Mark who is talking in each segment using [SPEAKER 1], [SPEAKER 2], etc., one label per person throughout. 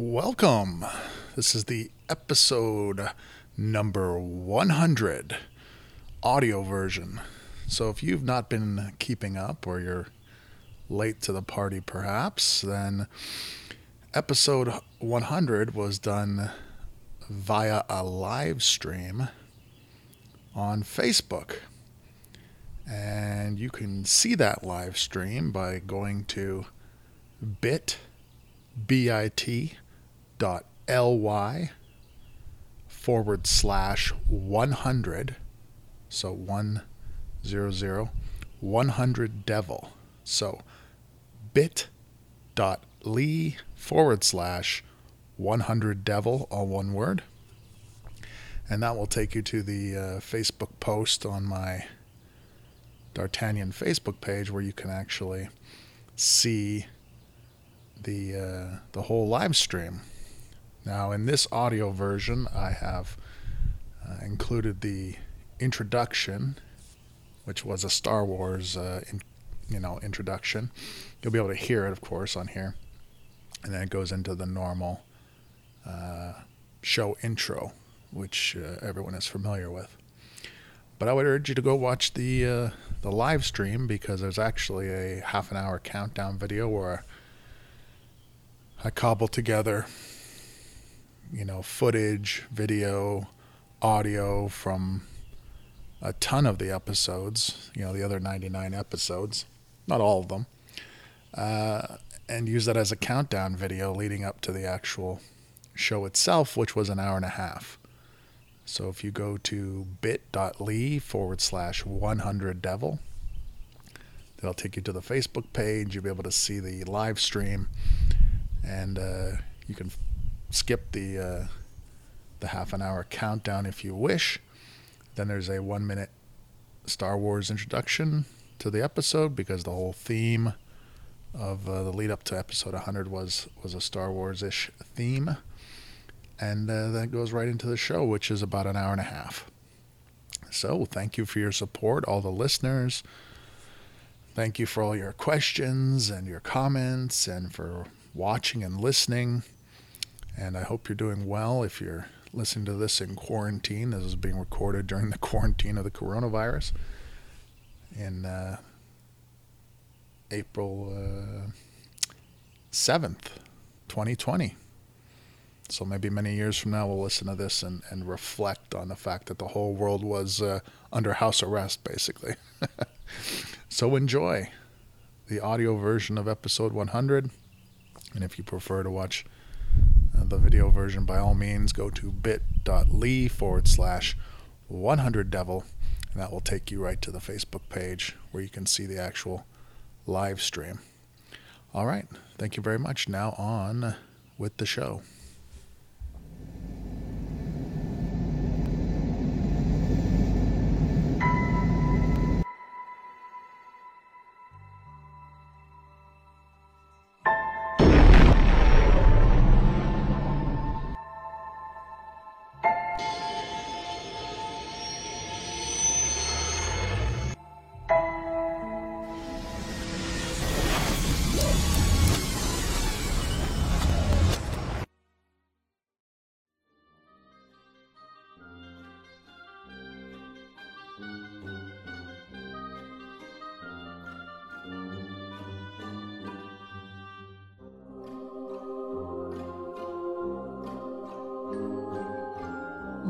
[SPEAKER 1] Welcome. This is the episode number 100 audio version. So if you've not been keeping up or you're late to the party perhaps, then episode 100 was done via a live stream on Facebook. And you can see that live stream by going to bit bit dot ly forward slash 100 so 100 100 devil. So bit dot ly forward slash 100 devil all one word. And that will take you to the uh, facebook post on my d'artagnan facebook page where you can actually see the uh, the whole live stream. Now, in this audio version, I have uh, included the introduction, which was a Star Wars, uh, in, you know, introduction. You'll be able to hear it, of course, on here, and then it goes into the normal uh, show intro, which uh, everyone is familiar with. But I would urge you to go watch the uh, the live stream because there's actually a half an hour countdown video where I cobbled together, you know, footage, video, audio from a ton of the episodes, you know, the other 99 episodes, not all of them, uh, and use that as a countdown video leading up to the actual show itself, which was an hour and a half. So if you go to bit.ly forward slash 100 devil, that'll take you to the Facebook page. You'll be able to see the live stream and uh, you can skip the uh, the half an hour countdown if you wish. Then there's a one minute Star Wars introduction to the episode because the whole theme of uh, the lead up to episode 100 was was a Star Wars ish theme, and uh, that goes right into the show, which is about an hour and a half. So thank you for your support, all the listeners. Thank you for all your questions and your comments, and for watching and listening. And I hope you're doing well. If you're listening to this in quarantine, this is being recorded during the quarantine of the coronavirus in uh, April uh, 7th, 2020. So maybe many years from now, we'll listen to this and, and reflect on the fact that the whole world was uh, under house arrest, basically. so enjoy the audio version of episode 100. And if you prefer to watch the video version, by all means, go to bit.ly forward slash 100devil, and that will take you right to the Facebook page where you can see the actual live stream. All right. Thank you very much. Now on with the show.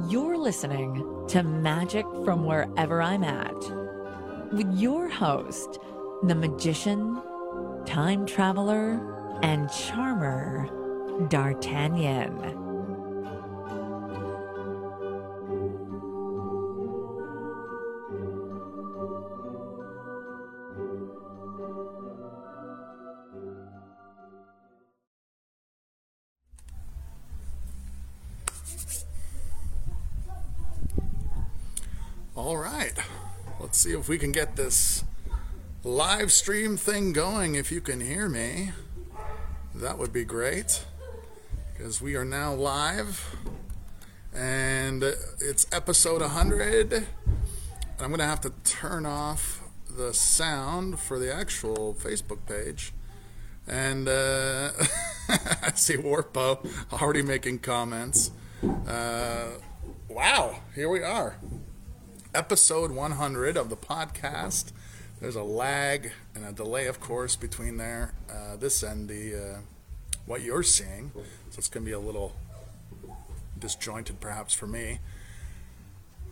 [SPEAKER 2] You're listening to Magic from Wherever I'm At with your host, the magician, time traveler, and charmer, D'Artagnan.
[SPEAKER 1] All right. Let's see if we can get this live stream thing going. If you can hear me, that would be great. Because we are now live. And it's episode 100. And I'm going to have to turn off the sound for the actual Facebook page. And uh, I see Warpo already making comments. Uh, wow, here we are. Episode 100 of the podcast. There's a lag and a delay, of course, between there, uh, this and the uh, what you're seeing. So it's going to be a little disjointed, perhaps, for me.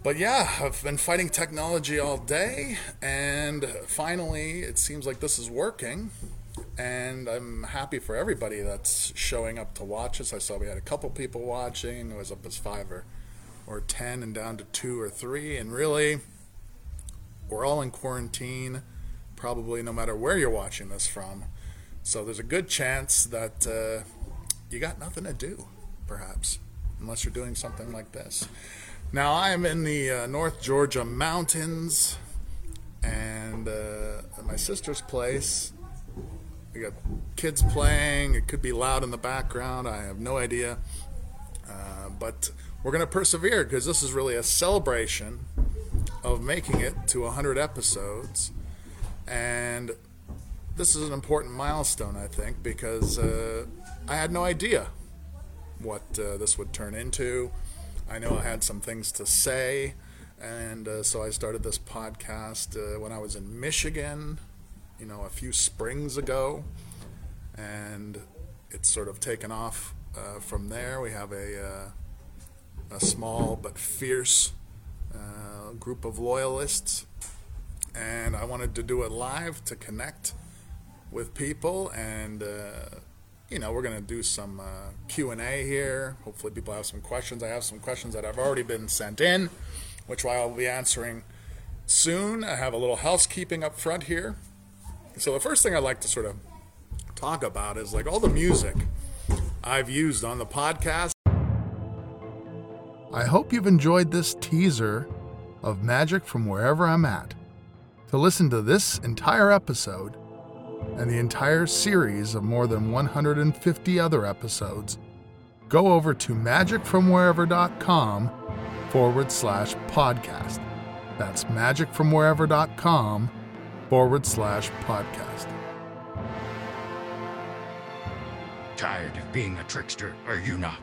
[SPEAKER 1] But yeah, I've been fighting technology all day, and finally, it seems like this is working. And I'm happy for everybody that's showing up to watch us. I saw we had a couple people watching. It was up as five or, or ten, and down to two or three. And really, we're all in quarantine, probably no matter where you're watching this from. So there's a good chance that uh, you got nothing to do, perhaps, unless you're doing something like this. Now, I am in the uh, North Georgia mountains and uh, at my sister's place. We got kids playing. It could be loud in the background. I have no idea. Uh, but we're going to persevere because this is really a celebration of making it to 100 episodes. And this is an important milestone, I think, because uh, I had no idea what uh, this would turn into. I know I had some things to say, and uh, so I started this podcast uh, when I was in Michigan, you know, a few springs ago, and it's sort of taken off uh, from there. We have a uh, a small but fierce uh, group of loyalists, and I wanted to do it live to connect with people and uh, you know, we're going to do some uh, Q&A here. Hopefully people have some questions. I have some questions that have already been sent in, which I'll be answering soon. I have a little housekeeping up front here. So the first thing I'd like to sort of talk about is like all the music I've used on the podcast. I hope you've enjoyed this teaser of magic from wherever I'm at. To listen to this entire episode, and the entire series of more than 150 other episodes, go over to magicfromwherever.com forward slash podcast. That's magicfromwherever.com forward slash podcast.
[SPEAKER 3] Tired of being a trickster, are you not?